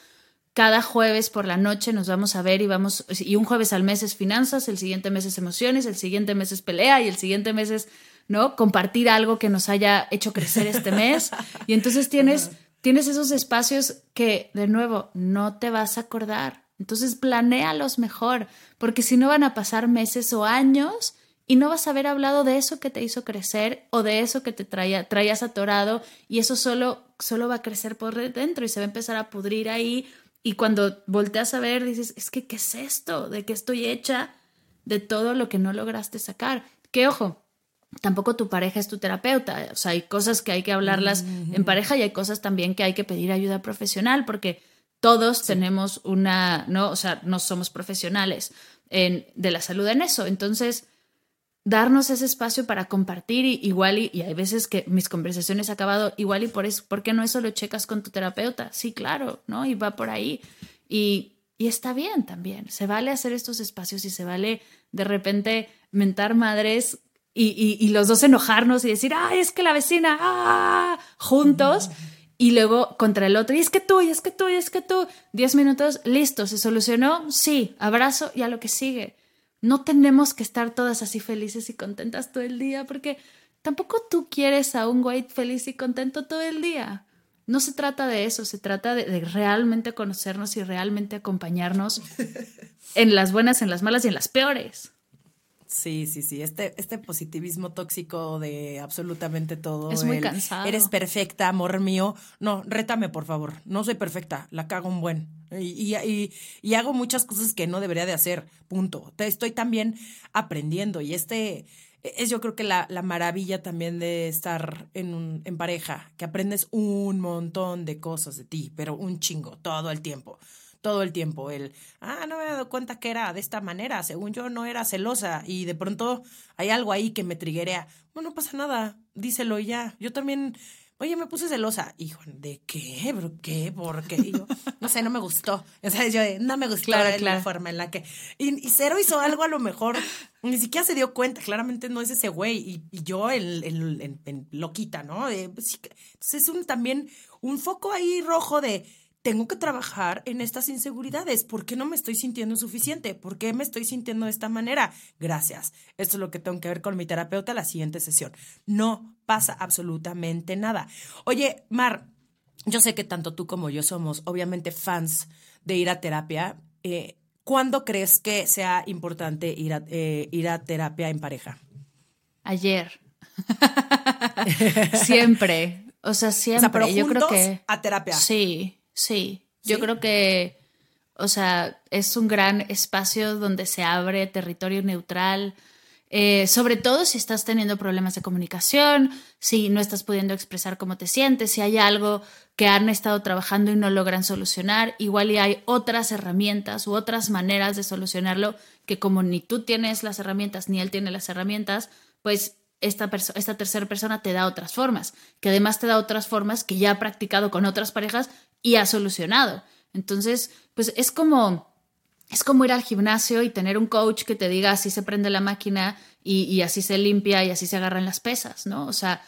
cada jueves por la noche nos vamos a ver y vamos, y un jueves al mes es finanzas, el siguiente mes es emociones, el siguiente mes es pelea y el siguiente mes es, ¿no? Compartir algo que nos haya hecho crecer este mes. [LAUGHS] Y entonces tienes, tienes esos espacios que, de nuevo, no te vas a acordar. Entonces planéalos mejor, porque si no van a pasar meses o años y no vas a haber hablado de eso que te hizo crecer o de eso que te traía, traías atorado y eso solo, solo va a crecer por dentro y se va a empezar a pudrir ahí y cuando volteas a ver dices, es que, ¿qué es esto? ¿De qué estoy hecha? De todo lo que no lograste sacar. Que ojo, tampoco tu pareja es tu terapeuta, o sea, hay cosas que hay que hablarlas en pareja y hay cosas también que hay que pedir ayuda profesional porque todos tenemos una, no, o sea, no somos profesionales en, de la salud en eso. Entonces, darnos ese espacio para compartir y, igual y, hay veces que mis conversaciones han acabado igual y por eso, ¿por qué no eso lo checas con tu terapeuta? Sí, claro, ¿no? Y va por ahí. Y, y está bien también, se vale hacer estos espacios y se vale de repente mentar madres y, y, los dos enojarnos y decir, ay, es que la vecina, ah, juntos. Y luego contra el otro, y es que tú, y es que tú, y es que tú. Diez minutos, listo, ¿se solucionó? Sí, abrazo y a lo que sigue no tenemos que estar todas así felices y contentas todo el día porque tampoco tú quieres a un güey feliz y contento todo el día. No se trata de eso, se trata de, de realmente conocernos y realmente acompañarnos [LAUGHS] en las buenas, en las malas y en las peores. Sí, sí, sí. Este, este positivismo tóxico de absolutamente todo. Es muy cansado. Eres perfecta, amor mío. No, rétame, por favor. No soy perfecta. La cago un buen. Y, y, y, hago muchas cosas que no debería de hacer. Punto. Estoy también aprendiendo. Y este es yo creo que la, la maravilla también de estar en, un, en pareja, que aprendes un montón de cosas de ti, pero un chingo, todo el tiempo todo el tiempo. El, ah, no me he dado cuenta que era de esta manera, según yo no era celosa y de pronto hay algo ahí que me triguea. Bueno, no pasa nada, díselo ya. Yo también, oye, me puse celosa. Hijo, ¿de qué? ¿Por qué? ¿Por qué? Y yo, no sé, no me gustó. O sea, yo no me gustó la forma en la que... Y, Cero hizo algo a lo mejor, ni siquiera se dio cuenta, claramente no es ese güey. Y, y yo, el, el, el, loquita, ¿no? pues, es un, también un foco ahí rojo de tengo que trabajar en estas inseguridades. ¿Por qué no me estoy sintiendo suficiente? ¿Por qué me estoy sintiendo de esta manera? Gracias. Esto es lo que tengo que ver con mi terapeuta la siguiente sesión. No pasa absolutamente nada. Oye, Mar, yo sé que tanto tú como yo somos obviamente fans de ir a terapia. Eh, ¿Cuándo crees que sea importante ir a, eh, ir a terapia en pareja? Ayer. [LAUGHS] siempre. O sea, siempre. yo creo que. A terapia. Sí. Sí, yo creo que, o sea, es un gran espacio donde se abre territorio neutral, eh, sobre todo si estás teniendo problemas de comunicación, si no estás pudiendo expresar cómo te sientes, si hay algo que han estado trabajando y no logran solucionar, igual y hay otras herramientas u otras maneras de solucionarlo que como ni tú tienes las herramientas ni él tiene las herramientas, pues esta, esta tercera persona te da otras formas, que además te da otras formas que ya ha practicado con otras parejas y ha solucionado. Entonces, pues es como, es como ir al gimnasio y tener un coach que te diga así se prende la máquina y, así se limpia y así se agarran las pesas, ¿no? O sea,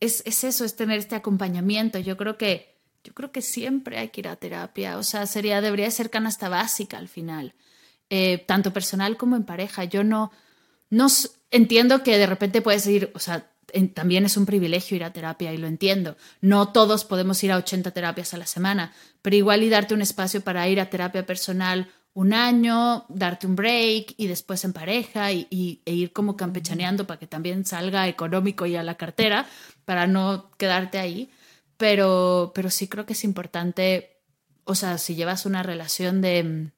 es, eso, es tener este acompañamiento. Yo creo que, yo creo que siempre hay que ir a terapia. O sea, sería, debería ser canasta básica al final. Eh, tanto personal como en pareja. Yo no, no entiendo que de repente puedes ir, o sea, también es un privilegio ir a terapia y lo entiendo. No todos podemos ir a 80 terapias a la semana, pero igual y darte un espacio para ir a terapia personal un año, darte un break y después en pareja y, e ir como campechaneando para que también salga económico y a la cartera para no quedarte ahí. Pero, pero sí creo que es importante, o sea, si llevas una relación de mm,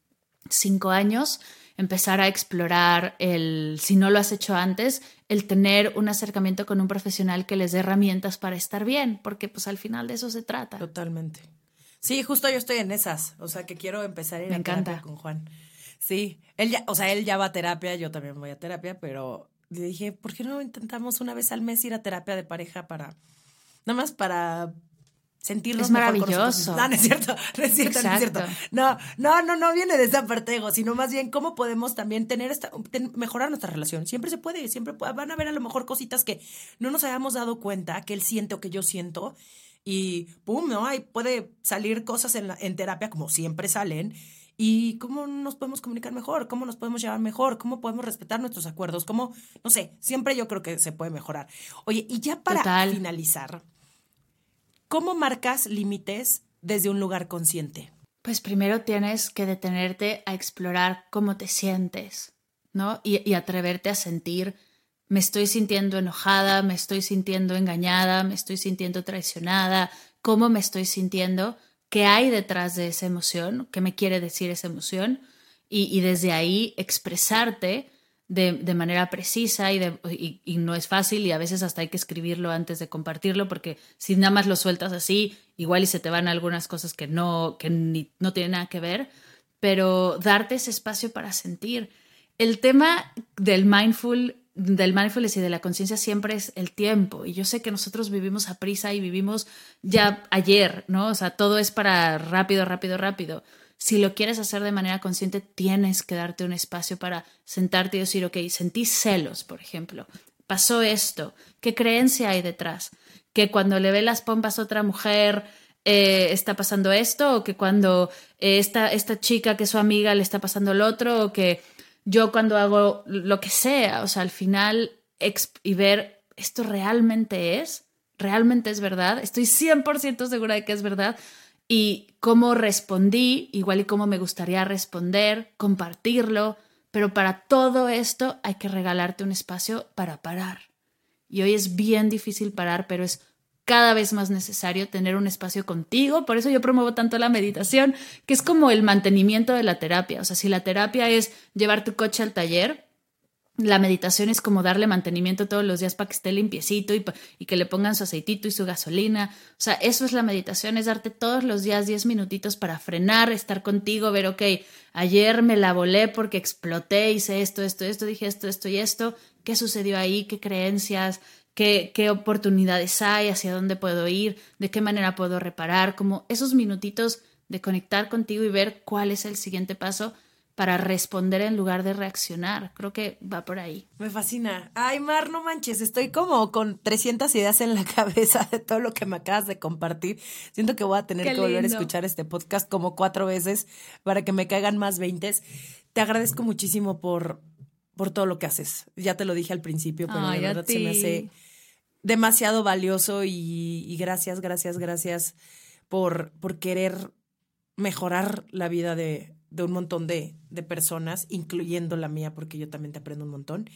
cinco años, empezar a explorar el, si no lo has hecho antes, el tener un acercamiento con un profesional que les dé herramientas para estar bien, porque pues al final de eso se trata. Totalmente. Sí, justo yo estoy en esas, o sea que quiero empezar a ir a terapia con Juan. Sí, él ya, o sea, él ya va a terapia, yo también voy a terapia, pero le dije, ¿por qué no intentamos una vez al mes ir a terapia de pareja para, nada más para sentirnos es maravilloso. No, no es cierto, no es cierto, no es cierto. No, no, no, no viene de esa parte ego, sino más bien cómo podemos también tener esta, mejorar nuestra relación. Siempre se puede, siempre van a haber a lo mejor cositas que no nos hayamos dado cuenta, que él siente o que yo siento, y pum, ¿no? Hay, puede salir cosas en, en terapia, como siempre salen, y cómo nos podemos comunicar mejor, cómo nos podemos llevar mejor, cómo podemos respetar nuestros acuerdos, cómo, no sé, siempre yo creo que se puede mejorar. Oye, y ya para finalizar, ¿Cómo marcas límites desde un lugar consciente? Pues primero tienes que detenerte a explorar cómo te sientes, ¿no? Y, atreverte a sentir, me estoy sintiendo enojada, me estoy sintiendo engañada, me estoy sintiendo traicionada, cómo me estoy sintiendo, qué hay detrás de esa emoción, qué me quiere decir esa emoción, y desde ahí expresarte de, manera precisa y, de, y, no es fácil y a veces hasta hay que escribirlo antes de compartirlo porque si nada más lo sueltas así, igual y se te van algunas cosas que no, que no tienen nada que ver, pero darte ese espacio para sentir. El tema del mindful del mindfulness y de la conciencia siempre es el tiempo. Y yo sé que nosotros vivimos a prisa y vivimos ya ayer, ¿no? O sea, todo es para rápido, rápido, rápido. Si lo quieres hacer de manera consciente, tienes que darte un espacio para sentarte y decir, ok, sentí celos, por ejemplo. Pasó esto. ¿Qué creencia hay detrás? Que cuando le ve las pompas a otra mujer, eh, está pasando esto, o que cuando eh, esta, esta chica que es su amiga le está pasando lo otro, o que yo cuando hago lo que sea, o sea, al final y ver ¿esto realmente es? ¿Realmente es verdad? Estoy 100% segura de que es verdad. Y cómo respondí, igual y cómo me gustaría responder, compartirlo. Pero para todo esto hay que regalarte un espacio para parar. Y hoy es bien difícil parar, pero es cada vez más necesario tener un espacio contigo. Por eso yo promuevo tanto la meditación, que es como el mantenimiento de la terapia. O sea, si la terapia es llevar tu coche al taller, la meditación es como darle mantenimiento todos los días para que esté limpiecito y, y, que le pongan su aceitito y su gasolina. O sea, eso es la meditación, es darte todos los días 10 minutitos para frenar, estar contigo, ver, ok, ayer me la volé porque exploté, hice esto, esto, esto, dije esto, esto y esto. ¿Qué sucedió ahí? ¿Qué creencias? qué, qué oportunidades hay, hacia dónde puedo ir, de qué manera puedo reparar, como esos minutitos de conectar contigo y ver cuál es el siguiente paso para responder en lugar de reaccionar. Creo que va por ahí. Me fascina. Ay, Mar, no manches, estoy como con 300 ideas en la [LAUGHS] cabeza de todo lo que me acabas de compartir. Siento que voy a tener que volver a escuchar este podcast como cuatro veces para que me caigan más veintes. Te agradezco muchísimo por, por todo lo que haces. Ya te lo dije al principio, pero de verdad se me hace demasiado valioso y, gracias, gracias, gracias por, por querer mejorar la vida de, de un montón de, de, personas, incluyendo la mía, porque yo también te aprendo un montón.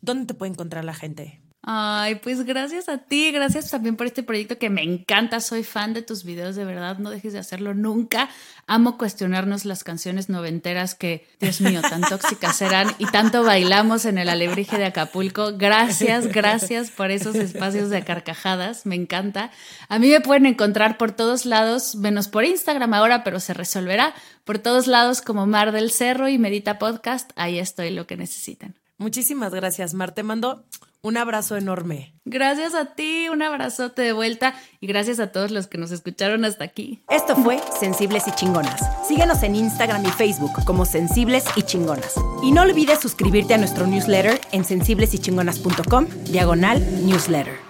¿Dónde te puede encontrar la gente? Ay, pues gracias a ti, gracias también por este proyecto que me encanta, soy fan de tus videos, de verdad, no dejes de hacerlo nunca. Amo cuestionarnos las canciones noventeras que, Dios mío, tan tóxicas eran y tanto bailamos en el alebrije de Acapulco. Gracias, gracias por esos espacios de carcajadas, me encanta. A mí me pueden encontrar por todos lados, menos por Instagram ahora, pero se resolverá, por todos lados como Mar del Cerro y Medita Podcast, ahí estoy lo que necesiten. Muchísimas gracias, Mar. Te mando un abrazo enorme. Gracias a ti, un abrazote de vuelta y gracias a todos los que nos escucharon hasta aquí. Esto fue Sensibles y Chingonas. Síguenos en Instagram y Facebook como Sensibles y Chingonas. Y no olvides suscribirte a nuestro newsletter en sensiblesychingonas.com, diagonal newsletter.